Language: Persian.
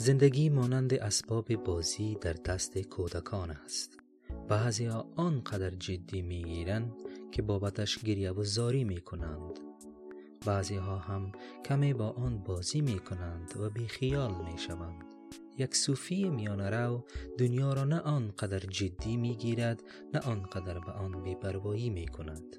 زندگی مانند اسباب بازی در دست کودکان است. بعضی ها آنقدر جدی می‌گیرند که بابتش گریه و زاری می کنند. بعضی ها هم کمی با آن بازی می کنند و بیخیال می شوند. یک صوفی میان رو دنیا را نه آنقدر جدی می گیرد نه آنقدر به آن بیپروایی می کند.